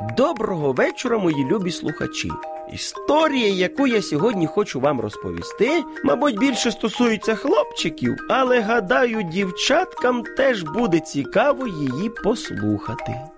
Доброго вечора, мої любі слухачі. Історія, яку я сьогодні хочу вам розповісти, мабуть, більше стосується хлопчиків, але гадаю, дівчаткам теж буде цікаво її послухати.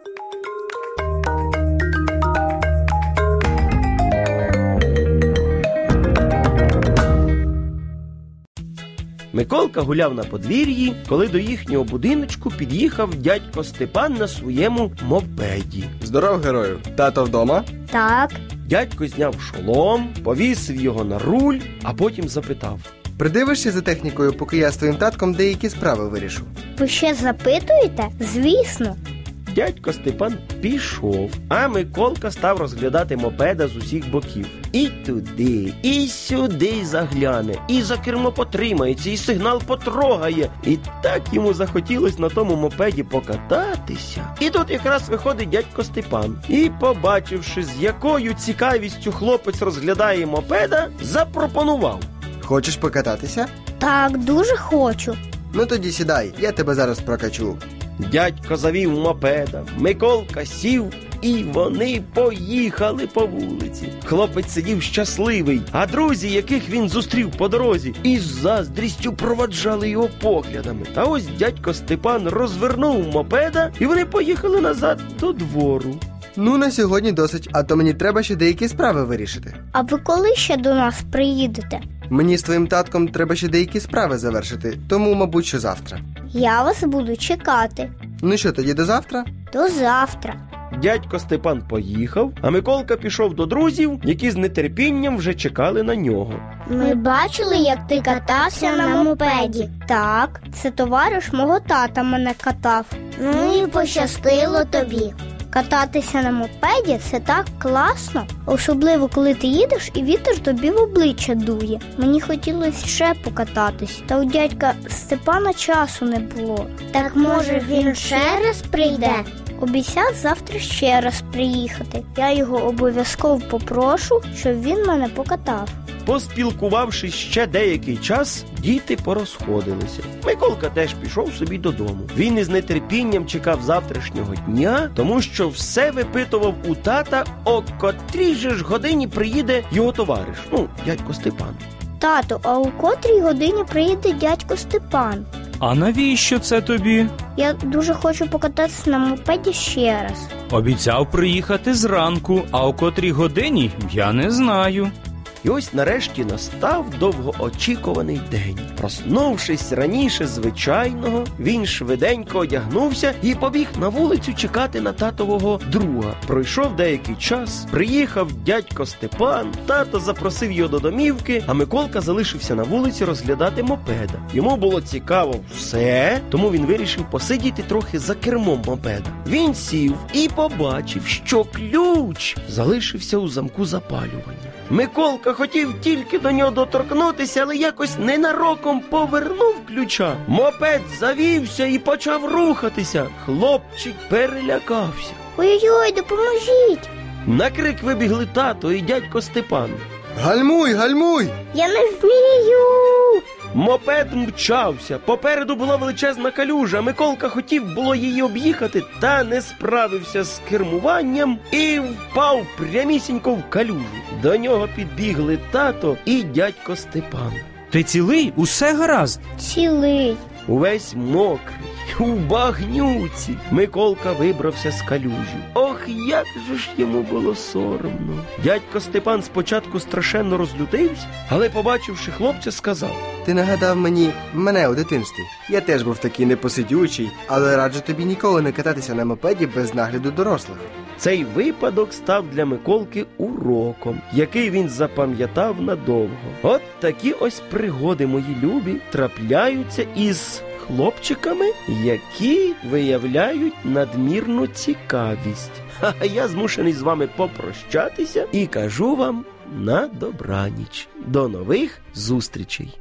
Миколка гуляв на подвір'ї, коли до їхнього будиночку під'їхав дядько Степан на своєму мопеді. Здоров, герою. Тато вдома? Так, Дядько зняв шолом, повісив його на руль, а потім запитав. Придивишся за технікою, поки я з твоїм татком деякі справи вирішу. ви ще запитуєте? Звісно. Дядько Степан пішов, а Миколка став розглядати мопеда з усіх боків. І туди, і сюди загляне, і за кермо потримається, і сигнал потрогає. І так йому захотілось на тому мопеді покататися. І тут якраз виходить дядько Степан. І, побачивши, з якою цікавістю хлопець розглядає мопеда, запропонував. Хочеш покататися? Так, дуже хочу. Ну тоді сідай, я тебе зараз прокачу. Дядько завів мопеда, Миколка сів, і вони поїхали по вулиці. Хлопець сидів щасливий, а друзі, яких він зустрів по дорозі, із заздрістю проваджали його поглядами. Та ось дядько Степан розвернув мопеда, і вони поїхали назад до двору. Ну, на сьогодні досить, а то мені треба ще деякі справи вирішити. А ви коли ще до нас приїдете? Мені з твоїм татком треба ще деякі справи завершити, тому, мабуть, що завтра. Я вас буду чекати. Ну що, тоді до завтра? До завтра. Дядько Степан поїхав, а Миколка пішов до друзів, які з нетерпінням вже чекали на нього. Ми бачили, як ти катався на мопеді. Так, це товариш мого тата мене катав. Ну і пощастило тобі. Кататися на мопеді це так класно, особливо коли ти їдеш і вітер тобі в обличчя дує. Мені хотілося ще покататись, та у дядька Степана часу не було. Так може він ще раз прийде? Обіцяв завтра ще раз приїхати. Я його обов'язково попрошу, щоб він мене покатав. Поспілкувавшись ще деякий час, діти порозходилися. Миколка теж пішов собі додому. Він із нетерпінням чекав завтрашнього дня, тому що все випитував у тата, о котрій же ж годині приїде його товариш, ну, дядько Степан. Тато, а у котрій годині приїде дядько Степан? А навіщо це тобі? Я дуже хочу покататися на мопеді ще раз. Обіцяв приїхати зранку, а о котрій годині я не знаю. І ось нарешті настав довгоочікуваний день. Проснувшись раніше звичайного, він швиденько одягнувся і побіг на вулицю чекати на татового друга. Пройшов деякий час, приїхав дядько Степан, тато запросив його до домівки, а Миколка залишився на вулиці розглядати мопеда. Йому було цікаво все, тому він вирішив посидіти трохи за кермом мопеда. Він сів і побачив, що ключ залишився у замку запалювання. Миколка хотів тільки до нього доторкнутися, але якось ненароком повернув ключа. Мопед завівся і почав рухатися. Хлопчик перелякався. Ой-ой, допоможіть! На крик вибігли тато і дядько Степан. Гальмуй, гальмуй! Я не вмію. Мопед мчався. Попереду була величезна калюжа. Миколка хотів було її об'їхати, та не справився з кермуванням і впав прямісінько в калюжу. До нього підбігли тато і дядько Степан. Ти цілий? Усе гаразд. Цілий. Увесь мокрий, у багнюці. Миколка вибрався з калюжі. Ох, як же ж йому було соромно. Дядько Степан спочатку страшенно розлютився, але, побачивши хлопця, сказав. Ти нагадав мені мене у дитинстві. Я теж був такий непосидючий, але раджу тобі ніколи не кататися на мопеді без нагляду дорослих. Цей випадок став для Миколки уроком, який він запам'ятав надовго. От такі ось пригоди, мої любі, трапляються із хлопчиками, які виявляють надмірну цікавість. А я змушений з вами попрощатися і кажу вам на добраніч. До нових зустрічей!